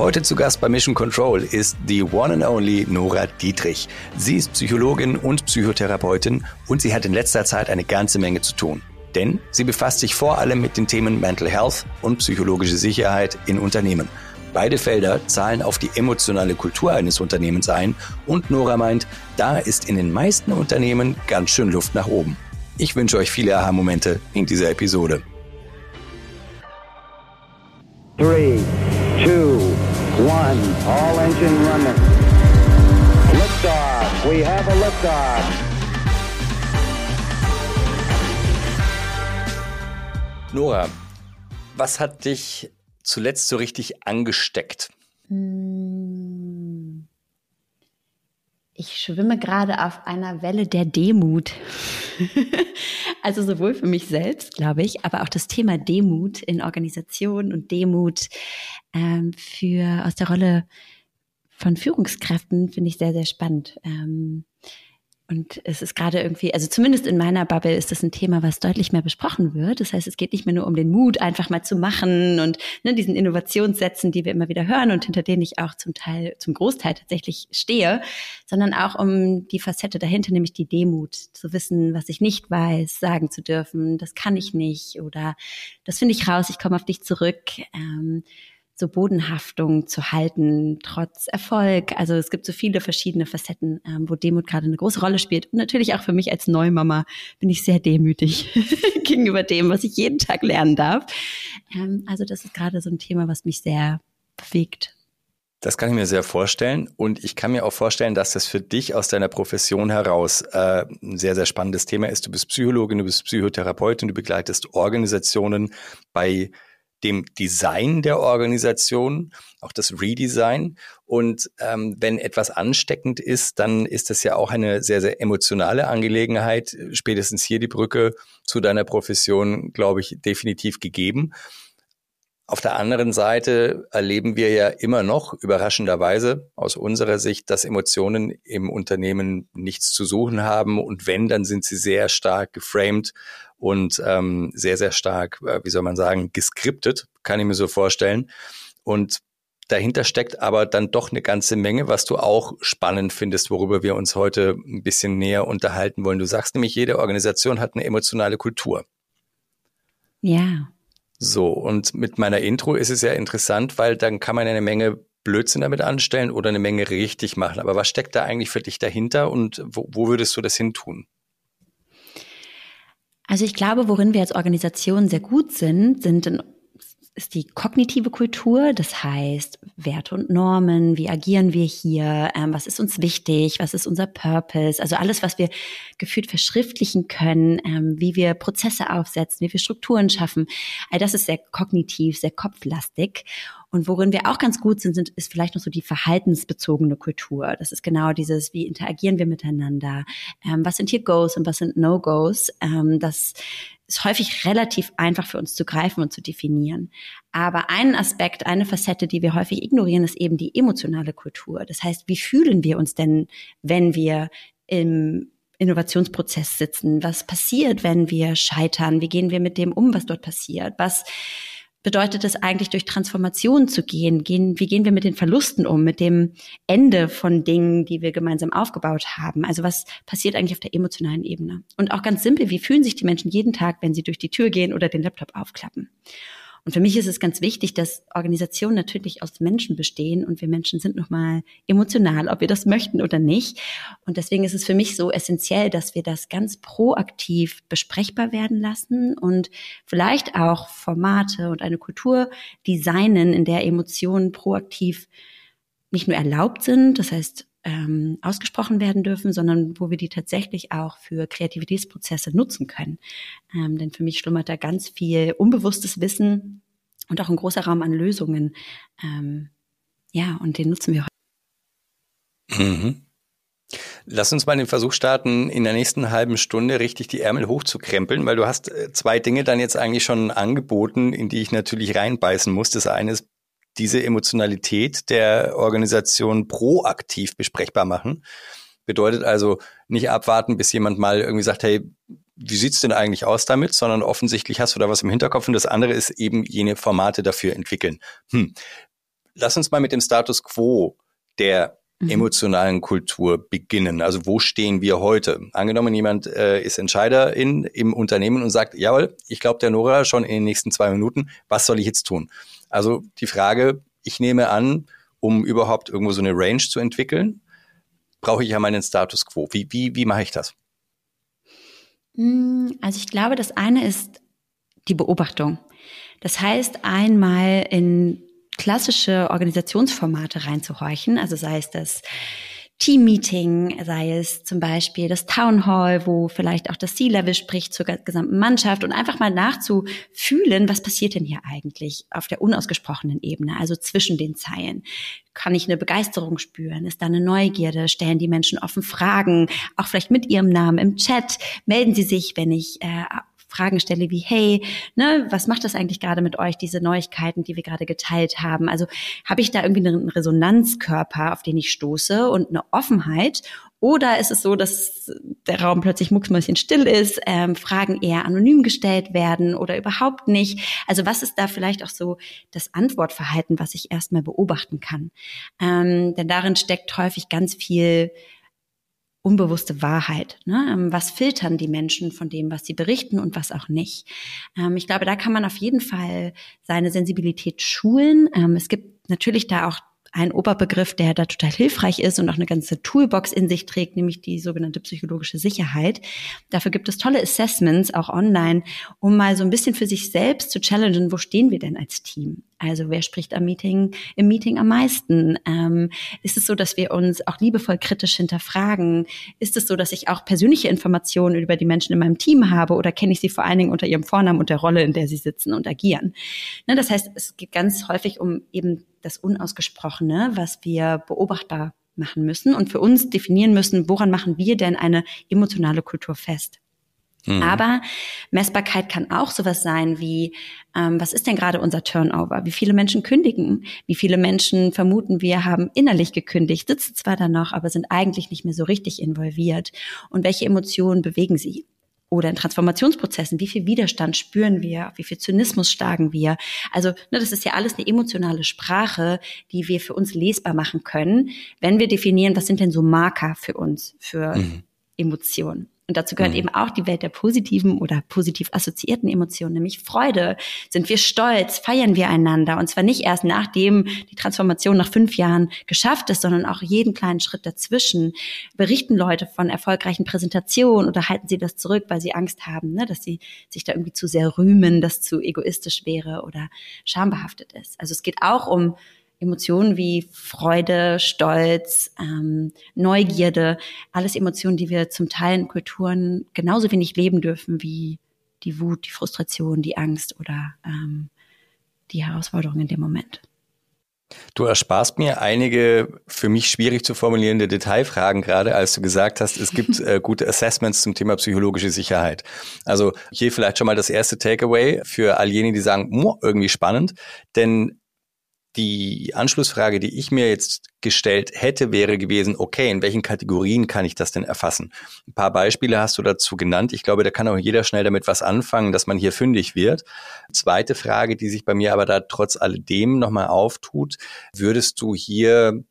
Heute zu Gast bei Mission Control ist die one and only Nora Dietrich. Sie ist Psychologin und Psychotherapeutin und sie hat in letzter Zeit eine ganze Menge zu tun. Denn sie befasst sich vor allem mit den Themen Mental Health und psychologische Sicherheit in Unternehmen. Beide Felder zahlen auf die emotionale Kultur eines Unternehmens ein und Nora meint, da ist in den meisten Unternehmen ganz schön Luft nach oben. Ich wünsche euch viele Aha-Momente in dieser Episode. Three, two, one, all engine running. Liftoff, we have a liftoff. Nora, was hat dich zuletzt so richtig angesteckt? Hm. Ich schwimme gerade auf einer Welle der Demut. also sowohl für mich selbst, glaube ich, aber auch das Thema Demut in Organisationen und Demut ähm, für aus der Rolle von Führungskräften finde ich sehr, sehr spannend. Ähm, und es ist gerade irgendwie, also zumindest in meiner Bubble ist das ein Thema, was deutlich mehr besprochen wird. Das heißt, es geht nicht mehr nur um den Mut, einfach mal zu machen und ne, diesen Innovationssätzen, die wir immer wieder hören und hinter denen ich auch zum Teil, zum Großteil tatsächlich stehe, sondern auch um die Facette dahinter, nämlich die Demut, zu wissen, was ich nicht weiß, sagen zu dürfen, das kann ich nicht oder das finde ich raus, ich komme auf dich zurück. Ähm, so Bodenhaftung zu halten, trotz Erfolg. Also es gibt so viele verschiedene Facetten, ähm, wo Demut gerade eine große Rolle spielt. Und natürlich auch für mich als Neumama bin ich sehr demütig gegenüber dem, was ich jeden Tag lernen darf. Ähm, also das ist gerade so ein Thema, was mich sehr bewegt. Das kann ich mir sehr vorstellen. Und ich kann mir auch vorstellen, dass das für dich aus deiner Profession heraus äh, ein sehr, sehr spannendes Thema ist. Du bist Psychologin, du bist Psychotherapeutin, du begleitest Organisationen bei dem Design der Organisation, auch das Redesign. Und ähm, wenn etwas ansteckend ist, dann ist das ja auch eine sehr, sehr emotionale Angelegenheit. Spätestens hier die Brücke zu deiner Profession, glaube ich, definitiv gegeben. Auf der anderen Seite erleben wir ja immer noch überraschenderweise aus unserer Sicht, dass Emotionen im Unternehmen nichts zu suchen haben und wenn, dann sind sie sehr stark geframed und ähm, sehr, sehr stark, äh, wie soll man sagen, geskriptet, kann ich mir so vorstellen. Und dahinter steckt aber dann doch eine ganze Menge, was du auch spannend findest, worüber wir uns heute ein bisschen näher unterhalten wollen. Du sagst nämlich, jede Organisation hat eine emotionale Kultur. Ja. So, und mit meiner Intro ist es ja interessant, weil dann kann man eine Menge Blödsinn damit anstellen oder eine Menge richtig machen. Aber was steckt da eigentlich für dich dahinter und wo, wo würdest du das hin tun? Also ich glaube, worin wir als Organisation sehr gut sind, sind in ist die kognitive Kultur, das heißt Werte und Normen, wie agieren wir hier, ähm, was ist uns wichtig, was ist unser Purpose, also alles, was wir gefühlt verschriftlichen können, ähm, wie wir Prozesse aufsetzen, wie wir Strukturen schaffen, all das ist sehr kognitiv, sehr kopflastig. Und worin wir auch ganz gut sind, sind ist vielleicht noch so die verhaltensbezogene Kultur. Das ist genau dieses, wie interagieren wir miteinander, ähm, was sind hier Goes und was sind No-Goes. Ähm, das ist häufig relativ einfach für uns zu greifen und zu definieren. Aber ein Aspekt, eine Facette, die wir häufig ignorieren, ist eben die emotionale Kultur. Das heißt, wie fühlen wir uns denn, wenn wir im Innovationsprozess sitzen? Was passiert, wenn wir scheitern? Wie gehen wir mit dem um, was dort passiert? Was bedeutet es eigentlich, durch Transformation zu gehen? gehen? Wie gehen wir mit den Verlusten um, mit dem Ende von Dingen, die wir gemeinsam aufgebaut haben? Also was passiert eigentlich auf der emotionalen Ebene? Und auch ganz simpel, wie fühlen sich die Menschen jeden Tag, wenn sie durch die Tür gehen oder den Laptop aufklappen? Und für mich ist es ganz wichtig, dass Organisationen natürlich aus Menschen bestehen und wir Menschen sind nochmal emotional, ob wir das möchten oder nicht. Und deswegen ist es für mich so essentiell, dass wir das ganz proaktiv besprechbar werden lassen und vielleicht auch Formate und eine Kultur designen, in der Emotionen proaktiv nicht nur erlaubt sind, das heißt ähm, ausgesprochen werden dürfen, sondern wo wir die tatsächlich auch für Kreativitätsprozesse nutzen können. Ähm, denn für mich schlummert da ganz viel unbewusstes Wissen und auch ein großer Raum an Lösungen. Ähm, ja, und den nutzen wir heute. Mhm. Lass uns mal den Versuch starten, in der nächsten halben Stunde richtig die Ärmel hochzukrempeln, weil du hast äh, zwei Dinge dann jetzt eigentlich schon angeboten, in die ich natürlich reinbeißen muss. Das eine ist diese Emotionalität der Organisation proaktiv besprechbar machen. Bedeutet also nicht abwarten, bis jemand mal irgendwie sagt, hey, wie sieht's denn eigentlich aus damit, sondern offensichtlich hast du da was im Hinterkopf und das andere ist eben jene Formate dafür entwickeln. Hm. Lass uns mal mit dem Status quo der mhm. emotionalen Kultur beginnen. Also wo stehen wir heute? Angenommen, jemand äh, ist Entscheider in, im Unternehmen und sagt, jawohl, ich glaube der Nora schon in den nächsten zwei Minuten, was soll ich jetzt tun? Also die Frage, ich nehme an, um überhaupt irgendwo so eine Range zu entwickeln, brauche ich ja meinen Status quo. Wie, wie, wie mache ich das? Hm, also ich glaube, das eine ist die Beobachtung. Das heißt, einmal in klassische Organisationsformate reinzuhorchen, also sei es das Teammeeting, sei es zum Beispiel das Town Hall, wo vielleicht auch das C-Level spricht zur gesamten Mannschaft und einfach mal nachzufühlen, was passiert denn hier eigentlich auf der unausgesprochenen Ebene, also zwischen den Zeilen. Kann ich eine Begeisterung spüren? Ist da eine Neugierde? Stellen die Menschen offen Fragen? Auch vielleicht mit ihrem Namen im Chat? Melden sie sich, wenn ich äh, Fragen stelle wie, hey, ne, was macht das eigentlich gerade mit euch, diese Neuigkeiten, die wir gerade geteilt haben? Also habe ich da irgendwie einen Resonanzkörper, auf den ich stoße und eine Offenheit? Oder ist es so, dass der Raum plötzlich mucksmäuschen still ist, ähm, Fragen eher anonym gestellt werden oder überhaupt nicht? Also was ist da vielleicht auch so das Antwortverhalten, was ich erstmal beobachten kann? Ähm, denn darin steckt häufig ganz viel unbewusste Wahrheit. Ne? Ähm, was filtern die Menschen von dem, was sie berichten und was auch nicht? Ähm, ich glaube, da kann man auf jeden Fall seine Sensibilität schulen. Ähm, es gibt natürlich da auch ein Oberbegriff, der da total hilfreich ist und auch eine ganze Toolbox in sich trägt, nämlich die sogenannte psychologische Sicherheit. Dafür gibt es tolle Assessments, auch online, um mal so ein bisschen für sich selbst zu challengen, wo stehen wir denn als Team? Also wer spricht am Meeting, im Meeting am meisten? Ähm, ist es so, dass wir uns auch liebevoll kritisch hinterfragen? Ist es so, dass ich auch persönliche Informationen über die Menschen in meinem Team habe oder kenne ich sie vor allen Dingen unter ihrem Vornamen und der Rolle, in der sie sitzen und agieren? Ne, das heißt, es geht ganz häufig um eben das Unausgesprochene, was wir beobachtbar machen müssen und für uns definieren müssen, woran machen wir denn eine emotionale Kultur fest? Mhm. Aber Messbarkeit kann auch sowas sein wie, ähm, was ist denn gerade unser Turnover? Wie viele Menschen kündigen? Wie viele Menschen vermuten wir haben innerlich gekündigt, sitzen zwar da noch, aber sind eigentlich nicht mehr so richtig involviert? Und welche Emotionen bewegen sie? Oder in Transformationsprozessen, wie viel Widerstand spüren wir, wie viel Zynismus schlagen wir. Also ne, das ist ja alles eine emotionale Sprache, die wir für uns lesbar machen können, wenn wir definieren, was sind denn so Marker für uns, für mhm. Emotionen. Und dazu gehört mhm. eben auch die Welt der positiven oder positiv assoziierten Emotionen, nämlich Freude. Sind wir stolz? Feiern wir einander? Und zwar nicht erst nachdem die Transformation nach fünf Jahren geschafft ist, sondern auch jeden kleinen Schritt dazwischen. Berichten Leute von erfolgreichen Präsentationen oder halten sie das zurück, weil sie Angst haben, ne, dass sie sich da irgendwie zu sehr rühmen, das zu egoistisch wäre oder schambehaftet ist. Also es geht auch um Emotionen wie Freude, Stolz, ähm, Neugierde, alles Emotionen, die wir zum Teil in Kulturen genauso wenig leben dürfen wie die Wut, die Frustration, die Angst oder ähm, die Herausforderung in dem Moment. Du ersparst mir einige für mich schwierig zu formulierende Detailfragen gerade, als du gesagt hast, es gibt äh, gute Assessments zum Thema psychologische Sicherheit. Also hier vielleicht schon mal das erste Takeaway für all jene, die sagen, irgendwie spannend, denn die Anschlussfrage, die ich mir jetzt gestellt hätte, wäre gewesen, okay, in welchen Kategorien kann ich das denn erfassen? Ein paar Beispiele hast du dazu genannt. Ich glaube, da kann auch jeder schnell damit was anfangen, dass man hier fündig wird. Zweite Frage, die sich bei mir aber da trotz alledem nochmal auftut, würdest du hier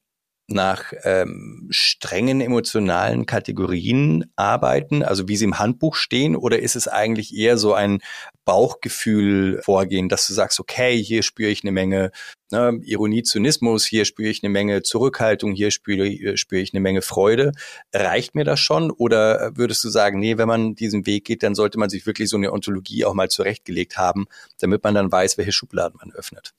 nach ähm, strengen emotionalen Kategorien arbeiten, also wie sie im Handbuch stehen, oder ist es eigentlich eher so ein Bauchgefühl vorgehen, dass du sagst, okay, hier spüre ich eine Menge ne, Ironie, Zynismus, hier spüre ich eine Menge Zurückhaltung, hier spüre, spüre ich eine Menge Freude. Reicht mir das schon? Oder würdest du sagen, nee, wenn man diesen Weg geht, dann sollte man sich wirklich so eine Ontologie auch mal zurechtgelegt haben, damit man dann weiß, welche Schubladen man öffnet?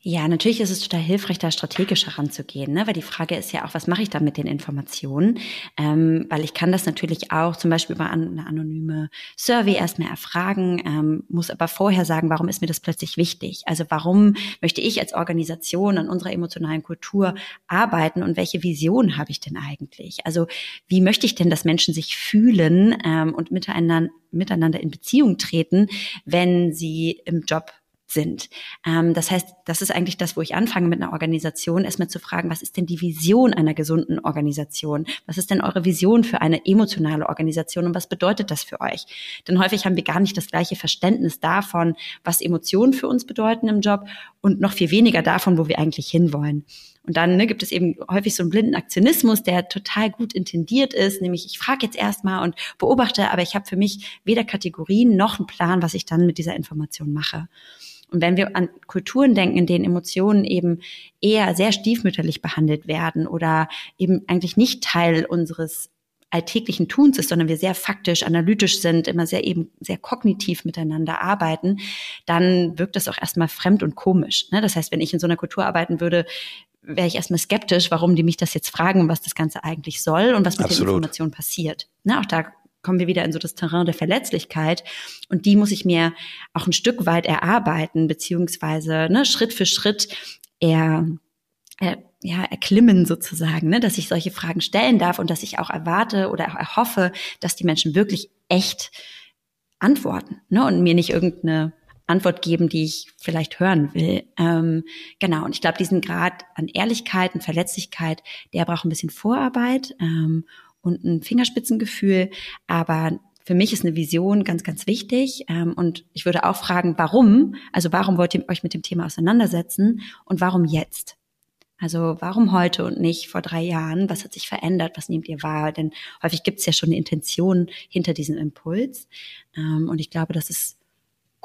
Ja, natürlich ist es total hilfreich, da strategisch heranzugehen, ne? weil die Frage ist ja auch, was mache ich da mit den Informationen? Ähm, weil ich kann das natürlich auch zum Beispiel über eine anonyme Survey erstmal erfragen, ähm, muss aber vorher sagen, warum ist mir das plötzlich wichtig? Also warum möchte ich als Organisation an unserer emotionalen Kultur arbeiten und welche Vision habe ich denn eigentlich? Also wie möchte ich denn, dass Menschen sich fühlen ähm, und miteinander, miteinander in Beziehung treten, wenn sie im Job sind. Ähm, das heißt, das ist eigentlich das, wo ich anfange mit einer Organisation, erstmal zu fragen, was ist denn die Vision einer gesunden Organisation? Was ist denn eure Vision für eine emotionale Organisation und was bedeutet das für euch? Denn häufig haben wir gar nicht das gleiche Verständnis davon, was Emotionen für uns bedeuten im Job und noch viel weniger davon, wo wir eigentlich hinwollen. Und dann ne, gibt es eben häufig so einen blinden Aktionismus, der total gut intendiert ist, nämlich ich frage jetzt erstmal und beobachte, aber ich habe für mich weder Kategorien noch einen Plan, was ich dann mit dieser Information mache. Und wenn wir an Kulturen denken, in denen Emotionen eben eher sehr stiefmütterlich behandelt werden oder eben eigentlich nicht Teil unseres alltäglichen Tuns ist, sondern wir sehr faktisch, analytisch sind, immer sehr eben sehr kognitiv miteinander arbeiten, dann wirkt das auch erstmal fremd und komisch. Ne? Das heißt, wenn ich in so einer Kultur arbeiten würde, wäre ich erstmal skeptisch, warum die mich das jetzt fragen, was das Ganze eigentlich soll und was mit Absolut. den Informationen passiert. Ne? Auch da kommen wir wieder in so das Terrain der Verletzlichkeit. Und die muss ich mir auch ein Stück weit erarbeiten, beziehungsweise ne, Schritt für Schritt eher, er, ja, erklimmen sozusagen, ne, dass ich solche Fragen stellen darf und dass ich auch erwarte oder auch erhoffe, dass die Menschen wirklich echt antworten ne, und mir nicht irgendeine Antwort geben, die ich vielleicht hören will. Ähm, genau, und ich glaube, diesen Grad an Ehrlichkeit und Verletzlichkeit, der braucht ein bisschen Vorarbeit. Ähm, und ein Fingerspitzengefühl. Aber für mich ist eine Vision ganz, ganz wichtig. Ähm, und ich würde auch fragen, warum? Also warum wollt ihr euch mit dem Thema auseinandersetzen und warum jetzt? Also warum heute und nicht vor drei Jahren? Was hat sich verändert? Was nehmt ihr wahr? Denn häufig gibt es ja schon eine Intention hinter diesem Impuls. Ähm, und ich glaube, das ist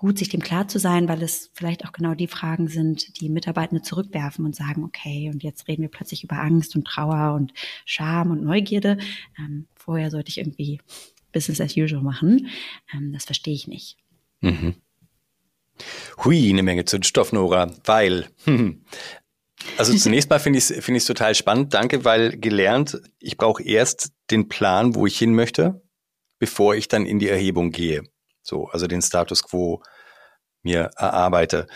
gut, sich dem klar zu sein, weil es vielleicht auch genau die Fragen sind, die Mitarbeitende zurückwerfen und sagen, okay, und jetzt reden wir plötzlich über Angst und Trauer und Scham und Neugierde. Ähm, vorher sollte ich irgendwie Business as usual machen. Ähm, das verstehe ich nicht. Mhm. Hui, eine Menge Zündstoff, Nora, weil, also zunächst mal finde ich es find total spannend. Danke, weil gelernt, ich brauche erst den Plan, wo ich hin möchte, bevor ich dann in die Erhebung gehe. So, also den Status quo mir erarbeite.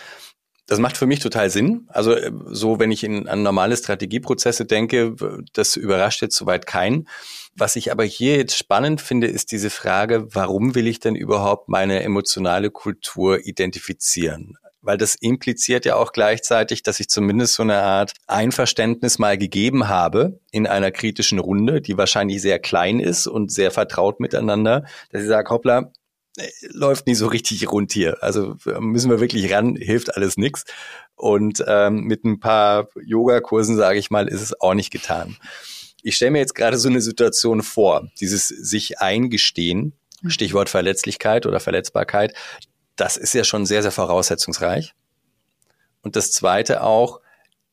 Das macht für mich total Sinn. Also äh, so, wenn ich in, an normale Strategieprozesse denke, das überrascht jetzt soweit keinen. Was ich aber hier jetzt spannend finde, ist diese Frage, warum will ich denn überhaupt meine emotionale Kultur identifizieren? Weil das impliziert ja auch gleichzeitig, dass ich zumindest so eine Art Einverständnis mal gegeben habe in einer kritischen Runde, die wahrscheinlich sehr klein ist und sehr vertraut miteinander, dass ich sage, hoppla, läuft nicht so richtig rund hier. Also müssen wir wirklich ran, hilft alles nichts. Und ähm, mit ein paar Yogakursen, sage ich mal, ist es auch nicht getan. Ich stelle mir jetzt gerade so eine Situation vor, dieses sich eingestehen, mhm. Stichwort Verletzlichkeit oder Verletzbarkeit, das ist ja schon sehr, sehr voraussetzungsreich. Und das Zweite auch,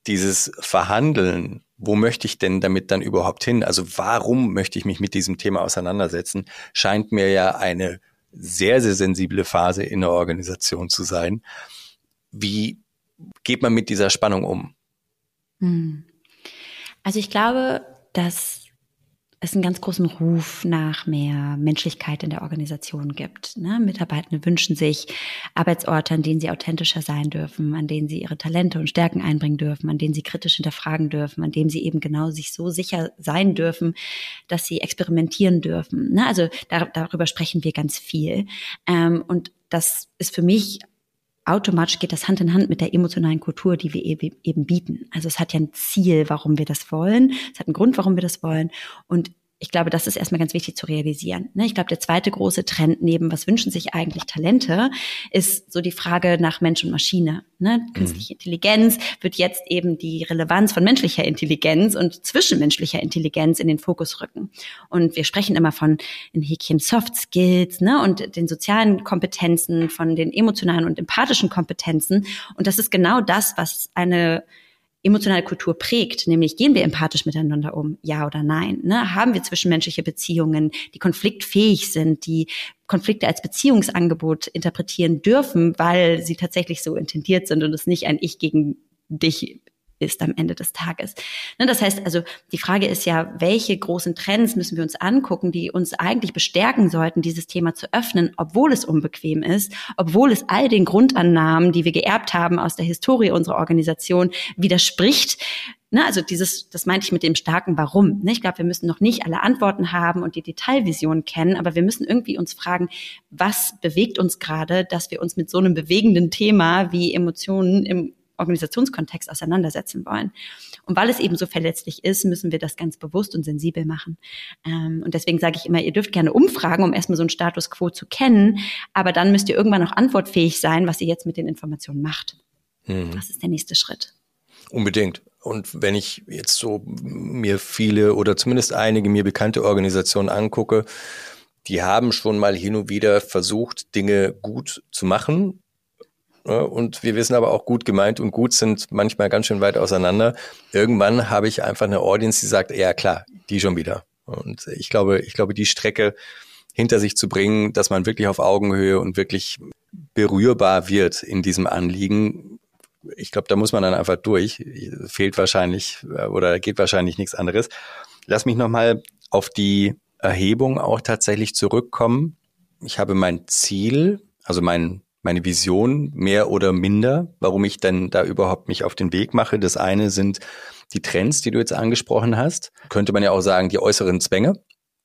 dieses Verhandeln, wo möchte ich denn damit dann überhaupt hin? Also warum möchte ich mich mit diesem Thema auseinandersetzen? Scheint mir ja eine sehr, sehr sensible Phase in der Organisation zu sein. Wie geht man mit dieser Spannung um? Hm. Also ich glaube, dass es einen ganz großen Ruf nach mehr Menschlichkeit in der Organisation gibt. Ne? Mitarbeitende wünschen sich Arbeitsorte, an denen sie authentischer sein dürfen, an denen sie ihre Talente und Stärken einbringen dürfen, an denen sie kritisch hinterfragen dürfen, an denen sie eben genau sich so sicher sein dürfen, dass sie experimentieren dürfen. Ne? Also dar darüber sprechen wir ganz viel. Ähm, und das ist für mich automatisch geht das Hand in Hand mit der emotionalen Kultur, die wir eben bieten. Also es hat ja ein Ziel, warum wir das wollen. Es hat einen Grund, warum wir das wollen. Und ich glaube, das ist erstmal ganz wichtig zu realisieren. Ne? Ich glaube, der zweite große Trend neben, was wünschen sich eigentlich Talente, ist so die Frage nach Mensch und Maschine. Ne? Mhm. Künstliche Intelligenz wird jetzt eben die Relevanz von menschlicher Intelligenz und zwischenmenschlicher Intelligenz in den Fokus rücken. Und wir sprechen immer von in Häkchen Soft Skills ne? und den sozialen Kompetenzen, von den emotionalen und empathischen Kompetenzen. Und das ist genau das, was eine emotionale Kultur prägt, nämlich gehen wir empathisch miteinander um, ja oder nein? Ne? Haben wir zwischenmenschliche Beziehungen, die konfliktfähig sind, die Konflikte als Beziehungsangebot interpretieren dürfen, weil sie tatsächlich so intendiert sind und es nicht ein Ich gegen dich ist am Ende des Tages. Ne, das heißt also, die Frage ist ja, welche großen Trends müssen wir uns angucken, die uns eigentlich bestärken sollten, dieses Thema zu öffnen, obwohl es unbequem ist, obwohl es all den Grundannahmen, die wir geerbt haben aus der Historie unserer Organisation, widerspricht. Ne? Also dieses, das meinte ich mit dem starken Warum. Ne? Ich glaube, wir müssen noch nicht alle Antworten haben und die Detailvision kennen, aber wir müssen irgendwie uns fragen, was bewegt uns gerade, dass wir uns mit so einem bewegenden Thema wie Emotionen im Organisationskontext auseinandersetzen wollen. Und weil es eben so verletzlich ist, müssen wir das ganz bewusst und sensibel machen. Ähm, und deswegen sage ich immer, ihr dürft gerne umfragen, um erstmal so einen Status quo zu kennen, aber dann müsst ihr irgendwann auch antwortfähig sein, was ihr jetzt mit den Informationen macht. Mhm. Das ist der nächste Schritt. Unbedingt. Und wenn ich jetzt so mir viele oder zumindest einige mir bekannte Organisationen angucke, die haben schon mal hin und wieder versucht, Dinge gut zu machen, und wir wissen aber auch gut gemeint und gut sind manchmal ganz schön weit auseinander. Irgendwann habe ich einfach eine Audience, die sagt, ja klar, die schon wieder. Und ich glaube, ich glaube, die Strecke hinter sich zu bringen, dass man wirklich auf Augenhöhe und wirklich berührbar wird in diesem Anliegen. Ich glaube, da muss man dann einfach durch. Fehlt wahrscheinlich äh, oder geht wahrscheinlich nichts anderes. Lass mich nochmal auf die Erhebung auch tatsächlich zurückkommen. Ich habe mein Ziel, also mein meine Vision mehr oder minder, warum ich dann da überhaupt mich auf den Weg mache. Das eine sind die Trends, die du jetzt angesprochen hast. Könnte man ja auch sagen, die äußeren Zwänge,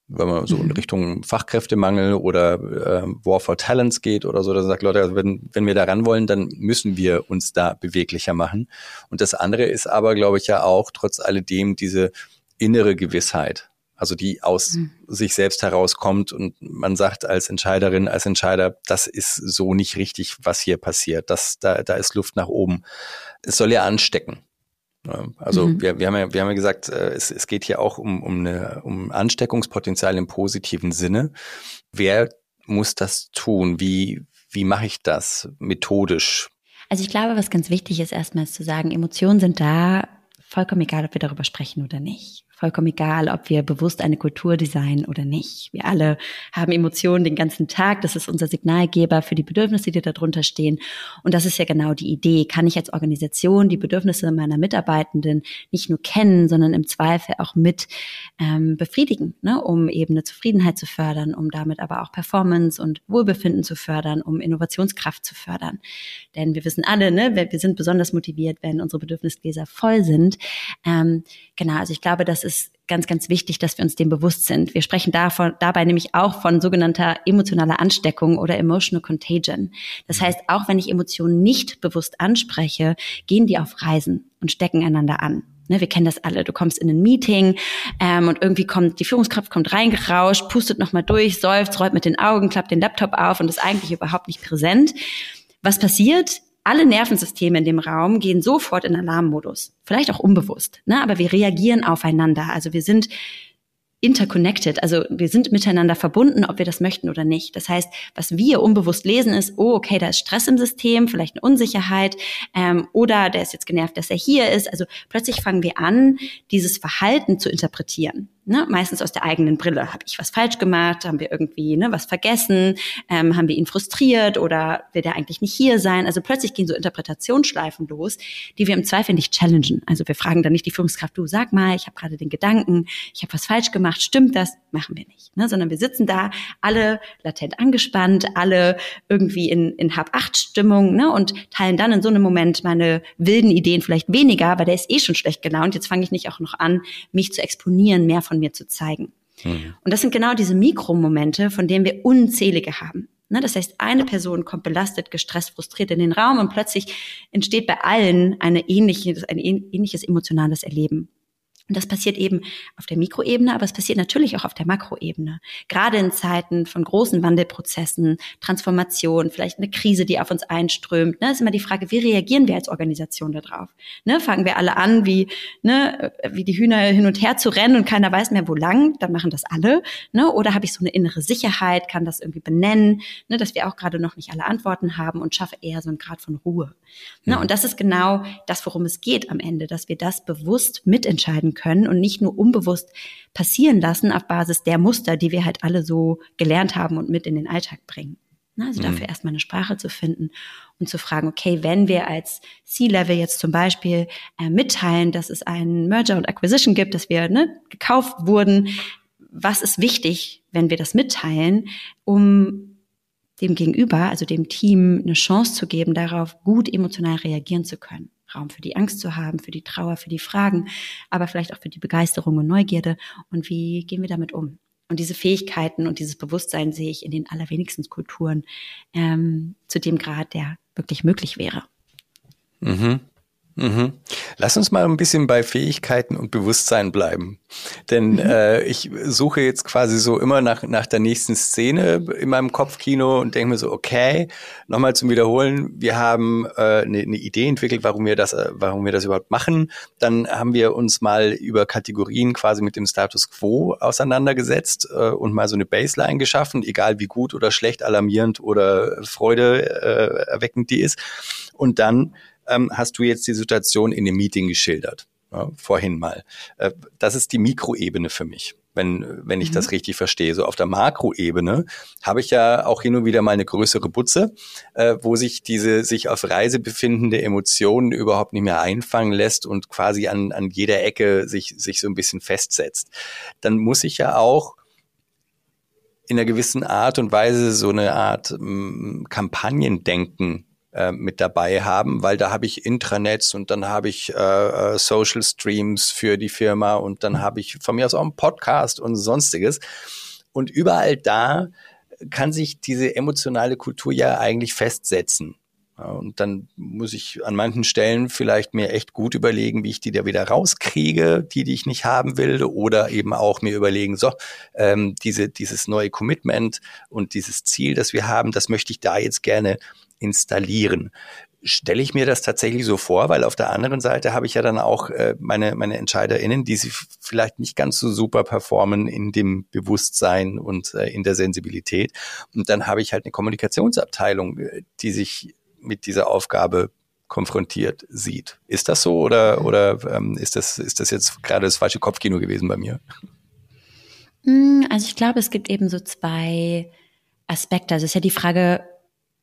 wenn man so in mhm. Richtung Fachkräftemangel oder äh, War for Talents geht oder so, dann sagt Leute, also wenn, wenn wir da ran wollen, dann müssen wir uns da beweglicher machen. Und das andere ist aber, glaube ich, ja auch trotz alledem diese innere Gewissheit also die aus mhm. sich selbst herauskommt und man sagt als Entscheiderin, als Entscheider, das ist so nicht richtig, was hier passiert. Das, da, da ist Luft nach oben. Es soll ja anstecken. Also mhm. wir, wir, haben ja, wir haben ja gesagt, äh, es, es geht hier auch um, um, eine, um Ansteckungspotenzial im positiven Sinne. Wer muss das tun? Wie, wie mache ich das methodisch? Also ich glaube, was ganz wichtig ist, erstmal ist zu sagen, Emotionen sind da, vollkommen egal, ob wir darüber sprechen oder nicht vollkommen egal, ob wir bewusst eine Kultur designen oder nicht. Wir alle haben Emotionen den ganzen Tag. Das ist unser Signalgeber für die Bedürfnisse, die darunter stehen. Und das ist ja genau die Idee. Kann ich als Organisation die Bedürfnisse meiner Mitarbeitenden nicht nur kennen, sondern im Zweifel auch mit ähm, befriedigen, ne? um eben eine Zufriedenheit zu fördern, um damit aber auch Performance und Wohlbefinden zu fördern, um Innovationskraft zu fördern. Denn wir wissen alle, ne, wir sind besonders motiviert, wenn unsere Bedürfnisgläser voll sind. Ähm, genau, also ich glaube, das ist ganz, ganz wichtig, dass wir uns dem bewusst sind. Wir sprechen davon, dabei nämlich auch von sogenannter emotionaler Ansteckung oder emotional contagion. Das mhm. heißt, auch wenn ich Emotionen nicht bewusst anspreche, gehen die auf Reisen und stecken einander an. Ne, wir kennen das alle. Du kommst in ein Meeting ähm, und irgendwie kommt die Führungskraft kommt reingerauscht, pustet nochmal durch, seufzt, rollt mit den Augen, klappt den Laptop auf und ist eigentlich überhaupt nicht präsent. Was passiert? Alle Nervensysteme in dem Raum gehen sofort in Alarmmodus. Vielleicht auch unbewusst, ne? aber wir reagieren aufeinander. Also wir sind interconnected, also wir sind miteinander verbunden, ob wir das möchten oder nicht. Das heißt, was wir unbewusst lesen ist, oh, okay, da ist Stress im System, vielleicht eine Unsicherheit ähm, oder der ist jetzt genervt, dass er hier ist. Also plötzlich fangen wir an, dieses Verhalten zu interpretieren ne, meistens aus der eigenen Brille. Habe ich was falsch gemacht? Haben wir irgendwie ne, was vergessen? Ähm, haben wir ihn frustriert oder will der eigentlich nicht hier sein? Also plötzlich gehen so Interpretationsschleifen los, die wir im Zweifel nicht challengen. Also wir fragen dann nicht die Führungskraft, du sag mal, ich habe gerade den Gedanken, ich habe was falsch gemacht, stimmt das? Machen wir nicht. Ne? Sondern wir sitzen da, alle latent angespannt, alle irgendwie in, in Hab-Acht-Stimmung ne? und teilen dann in so einem Moment meine wilden Ideen vielleicht weniger, weil der ist eh schon schlecht gelaunt. Jetzt fange ich nicht auch noch an, mich zu exponieren, mehr von mir zu zeigen. Mhm. Und das sind genau diese Mikromomente, von denen wir unzählige haben. Ne, das heißt, eine Person kommt belastet, gestresst, frustriert in den Raum und plötzlich entsteht bei allen eine ähnliche, ein ähnliches emotionales Erleben. Und das passiert eben auf der Mikroebene, aber es passiert natürlich auch auf der Makroebene. Gerade in Zeiten von großen Wandelprozessen, Transformation, vielleicht eine Krise, die auf uns einströmt, ne, ist immer die Frage, wie reagieren wir als Organisation darauf? Ne, fangen wir alle an, wie, ne, wie die Hühner hin und her zu rennen und keiner weiß mehr, wo lang, dann machen das alle. Ne? Oder habe ich so eine innere Sicherheit, kann das irgendwie benennen, ne, dass wir auch gerade noch nicht alle Antworten haben und schaffe eher so einen Grad von Ruhe. Ne? Und das ist genau das, worum es geht am Ende, dass wir das bewusst mitentscheiden können und nicht nur unbewusst passieren lassen auf Basis der Muster, die wir halt alle so gelernt haben und mit in den Alltag bringen. Also dafür mhm. erstmal eine Sprache zu finden und zu fragen, okay, wenn wir als C-Level jetzt zum Beispiel äh, mitteilen, dass es einen Merger und Acquisition gibt, dass wir ne, gekauft wurden, was ist wichtig, wenn wir das mitteilen, um dem Gegenüber, also dem Team, eine Chance zu geben, darauf gut emotional reagieren zu können. Raum für die Angst zu haben, für die Trauer, für die Fragen, aber vielleicht auch für die Begeisterung und Neugierde. Und wie gehen wir damit um? Und diese Fähigkeiten und dieses Bewusstsein sehe ich in den allerwenigsten Kulturen ähm, zu dem Grad, der wirklich möglich wäre. Mhm. Mhm. Lass uns mal ein bisschen bei Fähigkeiten und Bewusstsein bleiben. Denn mhm. äh, ich suche jetzt quasi so immer nach, nach der nächsten Szene in meinem Kopfkino und denke mir so, okay, nochmal zum Wiederholen, wir haben äh, eine, eine Idee entwickelt, warum wir das, äh, warum wir das überhaupt machen. Dann haben wir uns mal über Kategorien quasi mit dem Status quo auseinandergesetzt äh, und mal so eine Baseline geschaffen, egal wie gut oder schlecht, alarmierend oder Freude äh, erweckend die ist. Und dann ähm, hast du jetzt die Situation in dem Meeting geschildert. Ja, vorhin mal. Äh, das ist die Mikroebene für mich, wenn, wenn ich mhm. das richtig verstehe. So auf der Makroebene habe ich ja auch hin und wieder mal eine größere Butze, äh, wo sich diese sich auf Reise befindende Emotionen überhaupt nicht mehr einfangen lässt und quasi an, an jeder Ecke sich, sich so ein bisschen festsetzt. Dann muss ich ja auch in einer gewissen Art und Weise so eine Art m, Kampagnendenken äh, mit dabei haben, weil da habe ich Intranets und dann habe ich äh, äh, Social Streams für die Firma und dann habe ich von mir aus auch einen Podcast und sonstiges. Und überall da kann sich diese emotionale Kultur ja eigentlich festsetzen. Und dann muss ich an manchen Stellen vielleicht mir echt gut überlegen, wie ich die da wieder rauskriege, die, die ich nicht haben will, oder eben auch mir überlegen, so, ähm, diese, dieses neue Commitment und dieses Ziel, das wir haben, das möchte ich da jetzt gerne installieren. Stelle ich mir das tatsächlich so vor, weil auf der anderen Seite habe ich ja dann auch äh, meine, meine EntscheiderInnen, die sich vielleicht nicht ganz so super performen in dem Bewusstsein und äh, in der Sensibilität. Und dann habe ich halt eine Kommunikationsabteilung, äh, die sich mit dieser Aufgabe konfrontiert sieht. Ist das so oder, oder ähm, ist, das, ist das jetzt gerade das falsche Kopfkino gewesen bei mir? Hm, also ich glaube, es gibt eben so zwei Aspekte. Also es ist ja die Frage,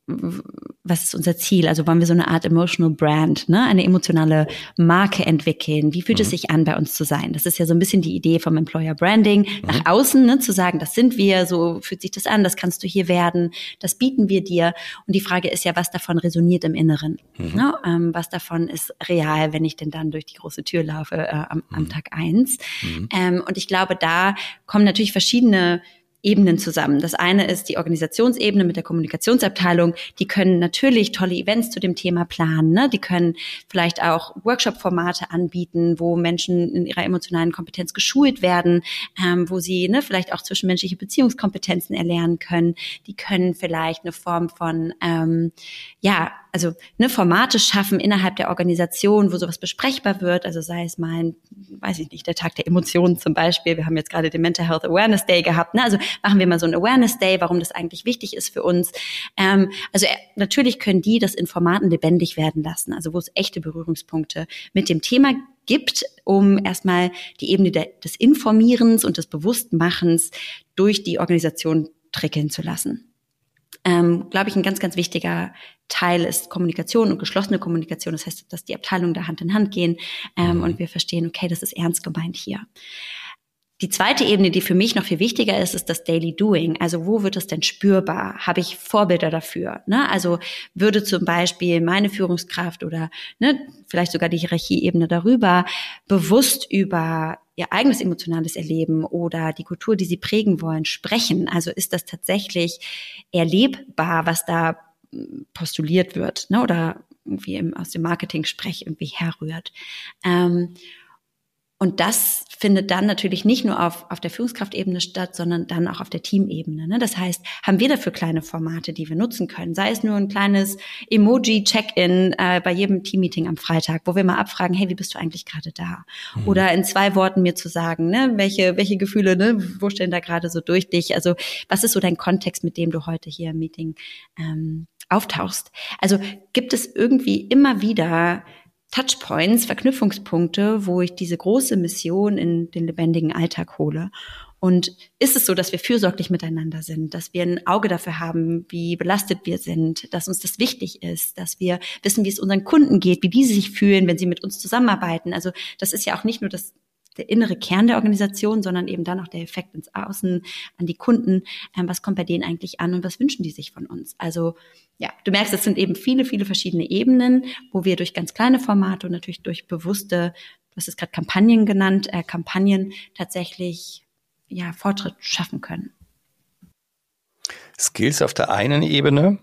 was ist unser Ziel? Also wollen wir so eine Art emotional Brand, ne? eine emotionale Marke entwickeln? Wie fühlt mhm. es sich an, bei uns zu sein? Das ist ja so ein bisschen die Idee vom Employer Branding, mhm. nach außen ne? zu sagen, das sind wir, so fühlt sich das an, das kannst du hier werden, das bieten wir dir. Und die Frage ist ja, was davon resoniert im Inneren? Mhm. Ne? Ähm, was davon ist real, wenn ich denn dann durch die große Tür laufe äh, am, am, mhm. Tag eins? Mhm. Ähm, und ich glaube, da kommen natürlich verschiedene Ebenen zusammen. Das eine ist die Organisationsebene mit der Kommunikationsabteilung. Die können natürlich tolle Events zu dem Thema planen. Ne? Die können vielleicht auch Workshop-Formate anbieten, wo Menschen in ihrer emotionalen Kompetenz geschult werden, ähm, wo sie ne, vielleicht auch zwischenmenschliche Beziehungskompetenzen erlernen können. Die können vielleicht eine Form von ähm, ja also ne, Formate schaffen innerhalb der Organisation, wo sowas besprechbar wird. Also sei es mal, ein, weiß ich nicht, der Tag der Emotionen zum Beispiel. Wir haben jetzt gerade den Mental Health Awareness Day gehabt. Ne? Also machen wir mal so ein Awareness Day, warum das eigentlich wichtig ist für uns. Ähm, also äh, natürlich können die das in Formaten lebendig werden lassen, also wo es echte Berührungspunkte mit dem Thema gibt, um erstmal die Ebene der, des Informierens und des Bewusstmachens durch die Organisation trickeln zu lassen ähm, glaube ich, ein ganz, ganz wichtiger Teil ist Kommunikation und geschlossene Kommunikation. Das heißt, dass die Abteilungen da Hand in Hand gehen ähm, mhm. und wir verstehen, okay, das ist ernst gemeint hier. Die zweite Ebene, die für mich noch viel wichtiger ist, ist das Daily Doing. Also wo wird es denn spürbar? Habe ich Vorbilder dafür? Ne? Also würde zum Beispiel meine Führungskraft oder ne, vielleicht sogar die Hierarchieebene darüber bewusst über ihr eigenes emotionales Erleben oder die Kultur, die sie prägen wollen, sprechen? Also ist das tatsächlich erlebbar, was da hm, postuliert wird ne? oder irgendwie im, aus dem Marketing-Sprech irgendwie herrührt? Ähm, und das findet dann natürlich nicht nur auf, auf der Führungskraftebene statt, sondern dann auch auf der Teamebene. Ne? Das heißt, haben wir dafür kleine Formate, die wir nutzen können? Sei es nur ein kleines Emoji-Check-in äh, bei jedem Teammeeting am Freitag, wo wir mal abfragen, hey, wie bist du eigentlich gerade da? Mhm. Oder in zwei Worten mir zu sagen, ne, welche, welche Gefühle, ne, wo stehen da gerade so durch dich? Also was ist so dein Kontext, mit dem du heute hier im Meeting ähm, auftauchst? Also gibt es irgendwie immer wieder Touchpoints, Verknüpfungspunkte, wo ich diese große Mission in den lebendigen Alltag hole. Und ist es so, dass wir fürsorglich miteinander sind, dass wir ein Auge dafür haben, wie belastet wir sind, dass uns das wichtig ist, dass wir wissen, wie es unseren Kunden geht, wie die sich fühlen, wenn sie mit uns zusammenarbeiten. Also das ist ja auch nicht nur das der innere Kern der Organisation, sondern eben dann auch der Effekt ins Außen, an die Kunden. Ähm, was kommt bei denen eigentlich an und was wünschen die sich von uns? Also ja, du merkst, es sind eben viele, viele verschiedene Ebenen, wo wir durch ganz kleine Formate und natürlich durch bewusste, du hast es gerade Kampagnen genannt, äh, Kampagnen tatsächlich ja Fortschritt schaffen können. Skills auf der einen Ebene,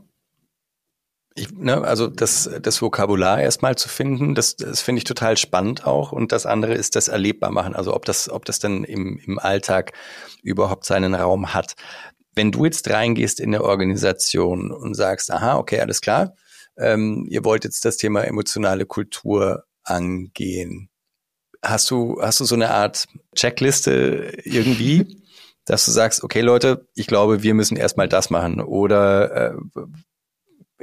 ich, ne, also das, das Vokabular erstmal zu finden, das, das finde ich total spannend auch. Und das andere ist das erlebbar machen. Also ob das, ob das dann im, im Alltag überhaupt seinen Raum hat. Wenn du jetzt reingehst in eine Organisation und sagst, aha, okay, alles klar, ähm, ihr wollt jetzt das Thema emotionale Kultur angehen. Hast du, hast du so eine Art Checkliste irgendwie, dass du sagst, okay Leute, ich glaube, wir müssen erstmal das machen oder äh,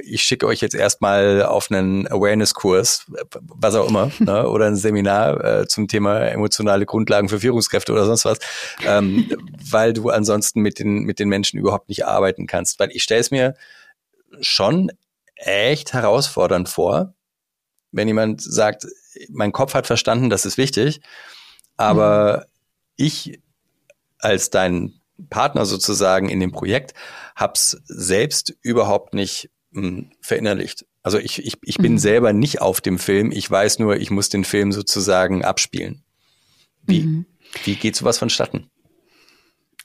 ich schicke euch jetzt erstmal auf einen Awareness-Kurs, was auch immer, ne, oder ein Seminar äh, zum Thema emotionale Grundlagen für Führungskräfte oder sonst was, ähm, weil du ansonsten mit den, mit den Menschen überhaupt nicht arbeiten kannst. Weil ich stelle es mir schon echt herausfordernd vor, wenn jemand sagt, mein Kopf hat verstanden, das ist wichtig, aber mhm. ich als dein Partner sozusagen in dem Projekt hab's selbst überhaupt nicht mh, verinnerlicht. Also ich, ich, ich bin mhm. selber nicht auf dem Film, ich weiß nur, ich muss den Film sozusagen abspielen. Wie, mhm. wie geht sowas vonstatten?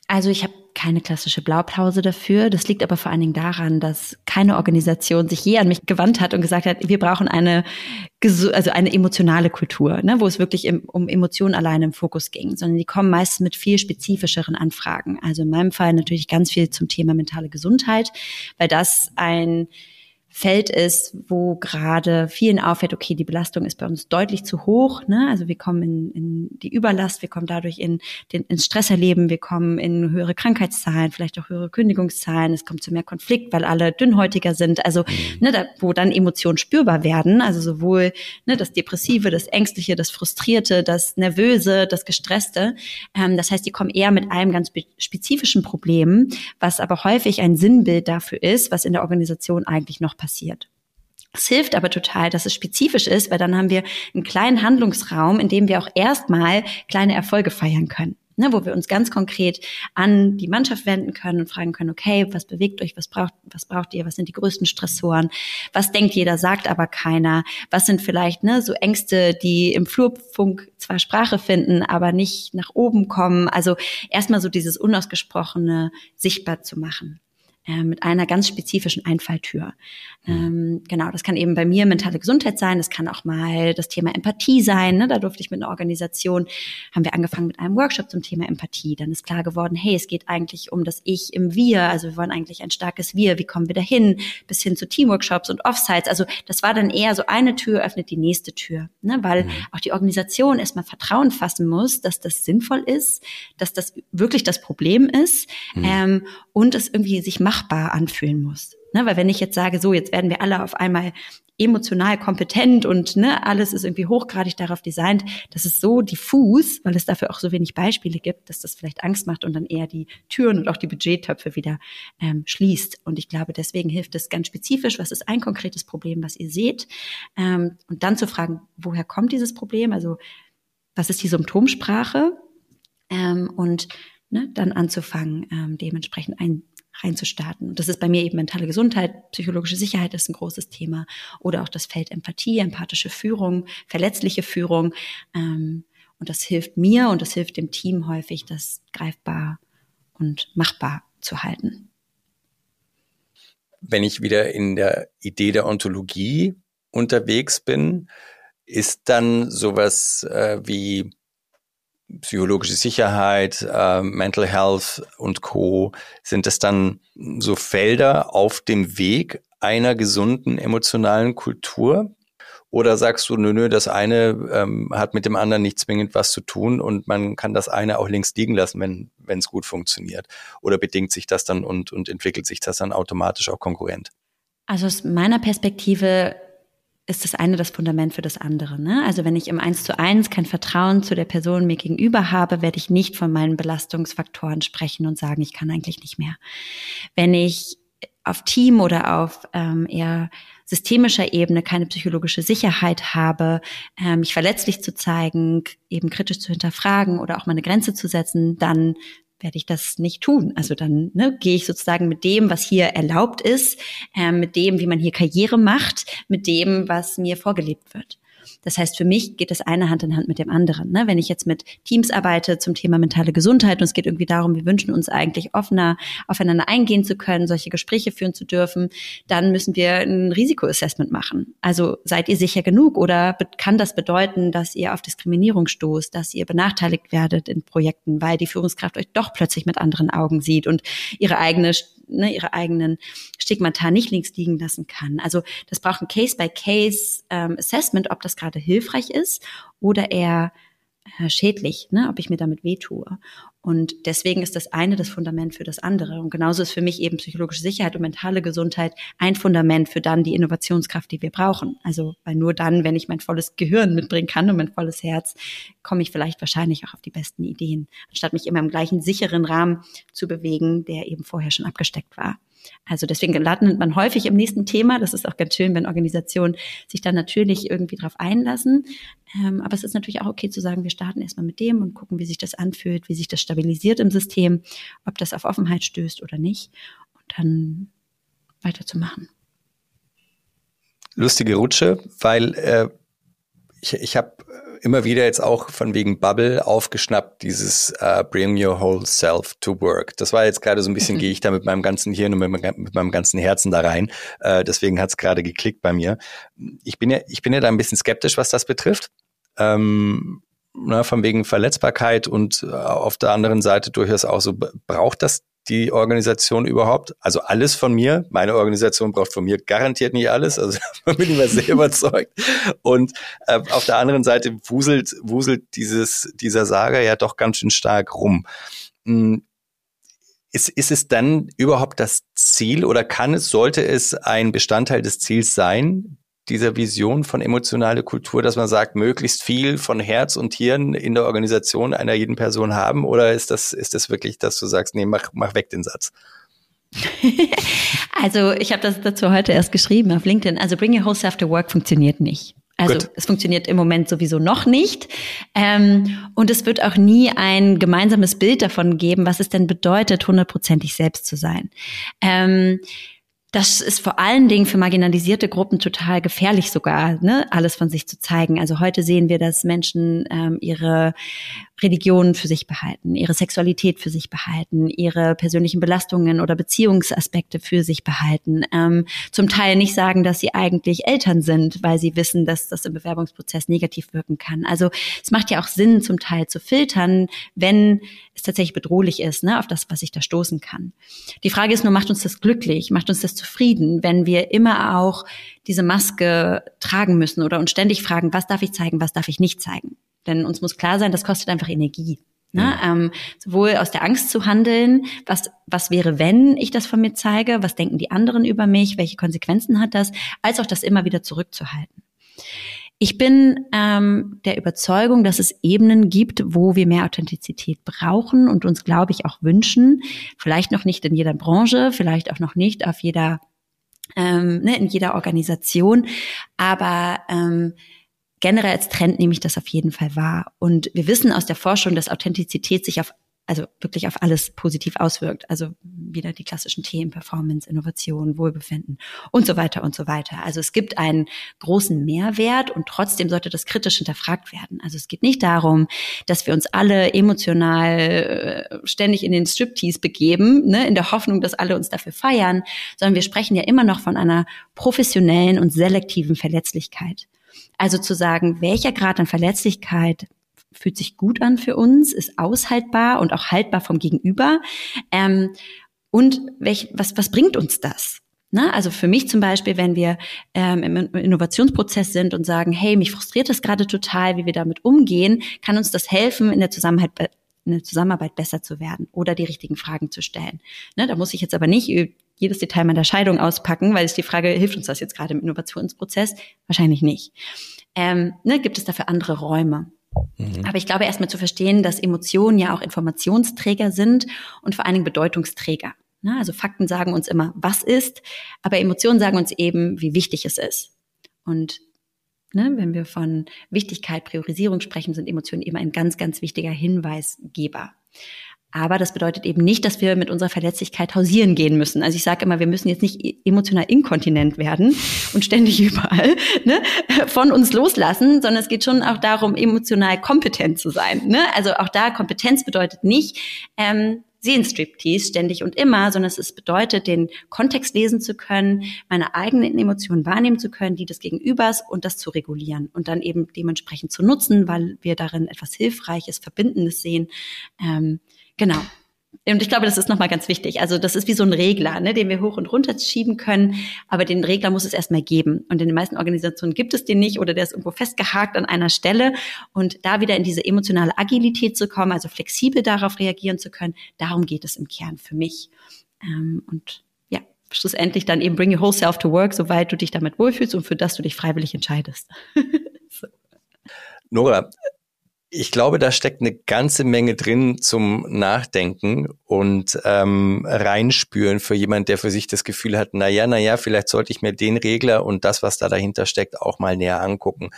Also ich habe keine klassische Blaupause dafür. Das liegt aber vor allen Dingen daran, dass keine Organisation sich je an mich gewandt hat und gesagt hat, wir brauchen eine, also eine emotionale Kultur, ne, wo es wirklich um Emotionen alleine im Fokus ging, sondern die kommen meistens mit viel spezifischeren Anfragen. Also in meinem Fall natürlich ganz viel zum Thema mentale Gesundheit, weil das ein Feld ist, wo gerade vielen auffällt, okay, die Belastung ist bei uns deutlich zu hoch. Ne? Also wir kommen in, in die Überlast, wir kommen dadurch in den, ins Stresserleben, wir kommen in höhere Krankheitszahlen, vielleicht auch höhere Kündigungszahlen, es kommt zu mehr Konflikt, weil alle dünnhäutiger sind. Also mhm. ne, da, wo dann Emotionen spürbar werden, also sowohl ne, das Depressive, das Ängstliche, das Frustrierte, das Nervöse, das Gestresste. Ähm, das heißt, die kommen eher mit einem ganz spezifischen Problem, was aber häufig ein Sinnbild dafür ist, was in der Organisation eigentlich noch passiert passiert. Es hilft aber total, dass es spezifisch ist, weil dann haben wir einen kleinen Handlungsraum, in dem wir auch erstmal kleine Erfolge feiern können. Ne, wo wir uns ganz konkret an die Mannschaft wenden können und fragen können, okay, was bewegt euch, was braucht, was braucht ihr, was sind die größten Stressoren, was denkt jeder, sagt aber keiner, was sind vielleicht ne, so Ängste, die im Flurfunk zwar Sprache finden, aber nicht nach oben kommen. Also erstmal so dieses Unausgesprochene sichtbar zu machen äh, mit einer ganz spezifischen Einfalltür. Mhm. Ähm, genau, das kann eben bei mir mentale Gesundheit sein, das kann auch mal das Thema Empathie sein. Ne? Da durfte ich mit einer Organisation, haben wir angefangen mit einem Workshop zum Thema Empathie. Dann ist klar geworden, hey, es geht eigentlich um das Ich im Wir, also wir wollen eigentlich ein starkes Wir, wie kommen wir dahin, bis hin zu Teamworkshops und Offsites. Also das war dann eher so eine Tür öffnet die nächste Tür, ne? weil mhm. auch die Organisation erstmal Vertrauen fassen muss, dass das sinnvoll ist, dass das wirklich das Problem ist mhm. ähm, und es irgendwie sich macht machbar anfühlen muss. Ne, weil wenn ich jetzt sage, so, jetzt werden wir alle auf einmal emotional kompetent und ne, alles ist irgendwie hochgradig darauf designt, das ist so diffus, weil es dafür auch so wenig Beispiele gibt, dass das vielleicht Angst macht und dann eher die Türen und auch die Budgettöpfe wieder ähm, schließt. Und ich glaube, deswegen hilft es ganz spezifisch, was ist ein konkretes Problem, was ihr seht, ähm, und dann zu fragen, woher kommt dieses Problem? Also was ist die Symptomsprache? Ähm, und ne, dann anzufangen, ähm, dementsprechend ein reinzustarten. Und das ist bei mir eben mentale Gesundheit, psychologische Sicherheit ist ein großes Thema oder auch das Feld Empathie, empathische Führung, verletzliche Führung. Ähm, und das hilft mir und das hilft dem Team häufig, das greifbar und machbar zu halten. Wenn ich wieder in der Idee der Ontologie unterwegs bin, ist dann sowas äh, wie psychologische Sicherheit, äh, Mental Health und Co. Sind das dann so Felder auf dem Weg einer gesunden emotionalen Kultur? Oder sagst du, nö, nö, das eine ähm, hat mit dem anderen nicht zwingend was zu tun und man kann das eine auch links liegen lassen, wenn es gut funktioniert? Oder bedingt sich das dann und, und entwickelt sich das dann automatisch auch konkurrent? Also aus meiner Perspektive ist das eine das Fundament für das andere. Ne? Also wenn ich im Eins zu eins kein Vertrauen zu der Person mir gegenüber habe, werde ich nicht von meinen Belastungsfaktoren sprechen und sagen, ich kann eigentlich nicht mehr. Wenn ich auf Team oder auf ähm, eher systemischer Ebene keine psychologische Sicherheit habe, äh, mich verletzlich zu zeigen, eben kritisch zu hinterfragen oder auch mal eine Grenze zu setzen, dann werde ich das nicht tun. Also dann ne, gehe ich sozusagen mit dem, was hier erlaubt ist, äh, mit dem, wie man hier Karriere macht, mit dem, was mir vorgelebt wird. Das heißt, für mich geht das eine Hand in Hand mit dem anderen. Ne? Wenn ich jetzt mit Teams arbeite zum Thema mentale Gesundheit und es geht irgendwie darum, wir wünschen uns eigentlich offener aufeinander eingehen zu können, solche Gespräche führen zu dürfen, dann müssen wir ein Risikoassessment machen. Also seid ihr sicher genug oder kann das bedeuten, dass ihr auf Diskriminierung stoßt, dass ihr benachteiligt werdet in Projekten, weil die Führungskraft euch doch plötzlich mit anderen Augen sieht und ihre eigene ne, ihre eigenen Stigmata nicht links liegen lassen kann. Also das braucht ein Case-by-Case-Assessment, ähm, ob das gerade hilfreich ist oder eher äh, schädlich, ne, ob ich mir damit wehtue. Und deswegen ist das eine das Fundament für das andere. Und genauso ist für mich eben psychologische Sicherheit und mentale Gesundheit ein Fundament für dann die Innovationskraft, die wir brauchen. Also, weil nur dann, wenn ich mein volles Gehirn mitbringen kann und mein volles Herz, komme ich vielleicht wahrscheinlich auch auf die besten Ideen, anstatt mich immer im gleichen sicheren Rahmen zu bewegen, der eben vorher schon abgesteckt war. Also deswegen landet man häufig im nächsten Thema. Das ist auch ganz schön, wenn Organisationen sich dann natürlich irgendwie drauf einlassen. Ähm, aber es ist natürlich auch okay zu sagen, wir starten erstmal mit dem und gucken, wie sich das anfühlt, wie sich das stabilisiert im System, ob das auf Offenheit stößt oder nicht. Und dann weiterzumachen. Lustige Rutsche, weil äh, ich, ich habe immer wieder jetzt auch von wegen Bubble aufgeschnappt, dieses uh, Bring Your Whole Self to Work. Das war jetzt gerade so ein bisschen, mhm. gehe ich da mit meinem ganzen Hirn und mit, mit meinem ganzen Herzen da rein. Uh, deswegen hat es gerade geklickt bei mir. Ich bin ja, ich bin ja da ein bisschen skeptisch, was das betrifft. Ähm, na, von wegen Verletzbarkeit und uh, auf der anderen Seite durchaus auch so, braucht das die Organisation überhaupt? Also alles von mir. Meine Organisation braucht von mir garantiert nicht alles. Also da bin ich mir sehr überzeugt. Und äh, auf der anderen Seite wuselt, wuselt dieses, dieser Saga ja doch ganz schön stark rum. Hm. Ist, ist es dann überhaupt das Ziel oder kann es, sollte es ein Bestandteil des Ziels sein, dieser Vision von emotionale Kultur, dass man sagt, möglichst viel von Herz und Hirn in der Organisation einer jeden Person haben? Oder ist das, ist das wirklich, dass du sagst, nee, mach, mach weg den Satz? also ich habe das dazu heute erst geschrieben auf LinkedIn. Also Bring Your Whole Self to Work funktioniert nicht. Also Gut. es funktioniert im Moment sowieso noch nicht. Ähm, und es wird auch nie ein gemeinsames Bild davon geben, was es denn bedeutet, hundertprozentig selbst zu sein. Ähm, das ist vor allen Dingen für marginalisierte Gruppen total gefährlich sogar, ne, alles von sich zu zeigen. Also heute sehen wir, dass Menschen ähm, ihre Religionen für sich behalten, ihre Sexualität für sich behalten, ihre persönlichen Belastungen oder Beziehungsaspekte für sich behalten. Ähm, zum Teil nicht sagen, dass sie eigentlich Eltern sind, weil sie wissen, dass das im Bewerbungsprozess negativ wirken kann. Also es macht ja auch Sinn, zum Teil zu filtern, wenn es tatsächlich bedrohlich ist, ne, auf das, was ich da stoßen kann. Die Frage ist nur, macht uns das glücklich, macht uns das zufrieden, wenn wir immer auch diese Maske tragen müssen oder uns ständig fragen, was darf ich zeigen, was darf ich nicht zeigen? Denn uns muss klar sein, das kostet einfach Energie. Ne? Ähm, sowohl aus der Angst zu handeln, was, was wäre, wenn ich das von mir zeige, was denken die anderen über mich, welche Konsequenzen hat das, als auch das immer wieder zurückzuhalten. Ich bin ähm, der Überzeugung, dass es Ebenen gibt, wo wir mehr Authentizität brauchen und uns, glaube ich, auch wünschen. Vielleicht noch nicht in jeder Branche, vielleicht auch noch nicht auf jeder, ähm, ne, in jeder Organisation, aber ähm, generell als Trend nehme ich das auf jeden Fall wahr. Und wir wissen aus der Forschung, dass Authentizität sich auf also wirklich auf alles positiv auswirkt. Also wieder die klassischen Themen, Performance, Innovation, Wohlbefinden und so weiter und so weiter. Also es gibt einen großen Mehrwert und trotzdem sollte das kritisch hinterfragt werden. Also es geht nicht darum, dass wir uns alle emotional äh, ständig in den Striptease begeben, ne, in der Hoffnung, dass alle uns dafür feiern, sondern wir sprechen ja immer noch von einer professionellen und selektiven Verletzlichkeit. Also zu sagen, welcher Grad an Verletzlichkeit fühlt sich gut an für uns, ist aushaltbar und auch haltbar vom Gegenüber. Ähm, und welch, was, was bringt uns das? Na, also für mich zum Beispiel, wenn wir ähm, im Innovationsprozess sind und sagen, hey, mich frustriert das gerade total, wie wir damit umgehen, kann uns das helfen, in der Zusammenarbeit, in der Zusammenarbeit besser zu werden oder die richtigen Fragen zu stellen. Ne, da muss ich jetzt aber nicht jedes Detail meiner Scheidung auspacken, weil es die Frage, hilft uns das jetzt gerade im Innovationsprozess? Wahrscheinlich nicht. Ähm, ne, gibt es dafür andere Räume? Mhm. Aber ich glaube erstmal zu verstehen, dass Emotionen ja auch Informationsträger sind und vor allen Dingen Bedeutungsträger. Ne? Also Fakten sagen uns immer, was ist, aber Emotionen sagen uns eben, wie wichtig es ist. Und ne, wenn wir von Wichtigkeit, Priorisierung sprechen, sind Emotionen eben ein ganz, ganz wichtiger Hinweisgeber. Aber das bedeutet eben nicht, dass wir mit unserer Verletzlichkeit hausieren gehen müssen. Also ich sage immer, wir müssen jetzt nicht e-, emotional inkontinent werden und ständig überall ne, von uns loslassen, sondern es geht schon auch darum, emotional kompetent zu sein. Ne? Also auch da Kompetenz bedeutet nicht, ähm, Seelenstriptease ständig und immer, sondern es bedeutet, den Kontext lesen zu können, meine eigenen Emotionen wahrnehmen zu können, die des Gegenübers und das zu regulieren und dann eben dementsprechend zu nutzen, weil wir darin etwas Hilfreiches, Verbindendes sehen. Ähm, genau. Und ich glaube, das ist nochmal ganz wichtig. Also das ist wie so ein Regler, ne, den wir hoch und runter schieben können. Aber den Regler muss es erstmal geben. Und in den meisten Organisationen gibt es den nicht oder der ist irgendwo festgehakt an einer Stelle. Und da wieder in diese emotionale Agilität zu kommen, also flexibel darauf reagieren zu können, darum geht es im Kern für mich. Ähm, und ja, schlussendlich dann eben bring your whole self to work, soweit du dich damit wohlfühlst und für das du dich freiwillig entscheidest. so. Nora, ich glaube, da steckt eine ganze Menge drin zum Nachdenken und ähm, reinspüren für jemand, der für sich das Gefühl hat, na ja, na ja, vielleicht sollte ich mir den Regler und das, was da dahinter steckt, auch mal näher angucken.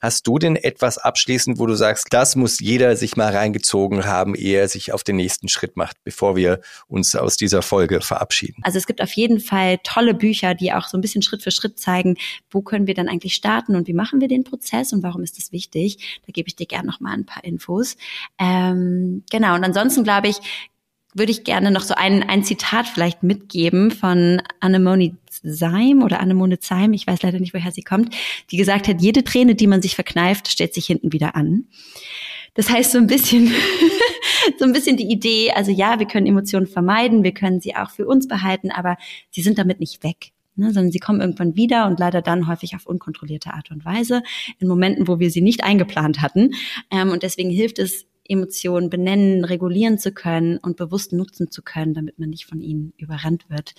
Hast du denn etwas abschließend, wo du sagst, das muss jeder sich mal reingezogen haben, ehe er sich auf den nächsten Schritt macht, bevor wir uns aus dieser Folge verabschieden? Also es gibt auf jeden Fall tolle Bücher, die auch so ein bisschen Schritt für Schritt zeigen, wo können wir dann eigentlich starten und wie machen wir den Prozess und warum ist das wichtig. Da gebe ich dir gerne noch mal ein paar Infos. Ähm, genau, und ansonsten glaube ich, würde ich gerne noch so ein, ein Zitat vielleicht mitgeben von Anemone Seim oder Anemone Zeim, ich weiß leider nicht, woher sie kommt, die gesagt hat, jede Träne, die man sich verkneift, stellt sich hinten wieder an. Das heißt so ein bisschen, so ein bisschen die Idee, also ja, wir können Emotionen vermeiden, wir können sie auch für uns behalten, aber sie sind damit nicht weg. Ne, sondern sie kommen irgendwann wieder und leider dann häufig auf unkontrollierte Art und Weise, in Momenten, wo wir sie nicht eingeplant hatten. Ähm, und deswegen hilft es, Emotionen benennen, regulieren zu können und bewusst nutzen zu können, damit man nicht von ihnen überrannt wird.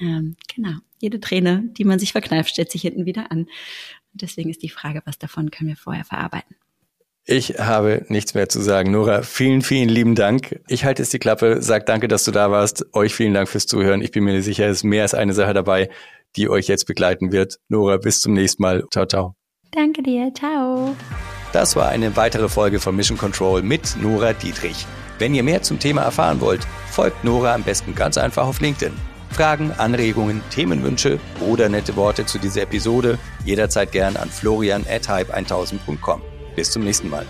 Ähm, genau. Jede Träne, die man sich verkneift, stellt sich hinten wieder an. Und deswegen ist die Frage, was davon können wir vorher verarbeiten? Ich habe nichts mehr zu sagen. Nora, vielen, vielen lieben Dank. Ich halte jetzt die Klappe, sag danke, dass du da warst. Euch vielen Dank fürs Zuhören. Ich bin mir sicher, es ist mehr als eine Sache dabei, die euch jetzt begleiten wird. Nora, bis zum nächsten Mal. Ciao, ciao. Danke dir. Ciao. Das war eine weitere Folge von Mission Control mit Nora Dietrich. Wenn ihr mehr zum Thema erfahren wollt, folgt Nora am besten ganz einfach auf LinkedIn. Fragen, Anregungen, Themenwünsche oder nette Worte zu dieser Episode jederzeit gern an florian at hype1000.com. Bis zum nächsten Mal.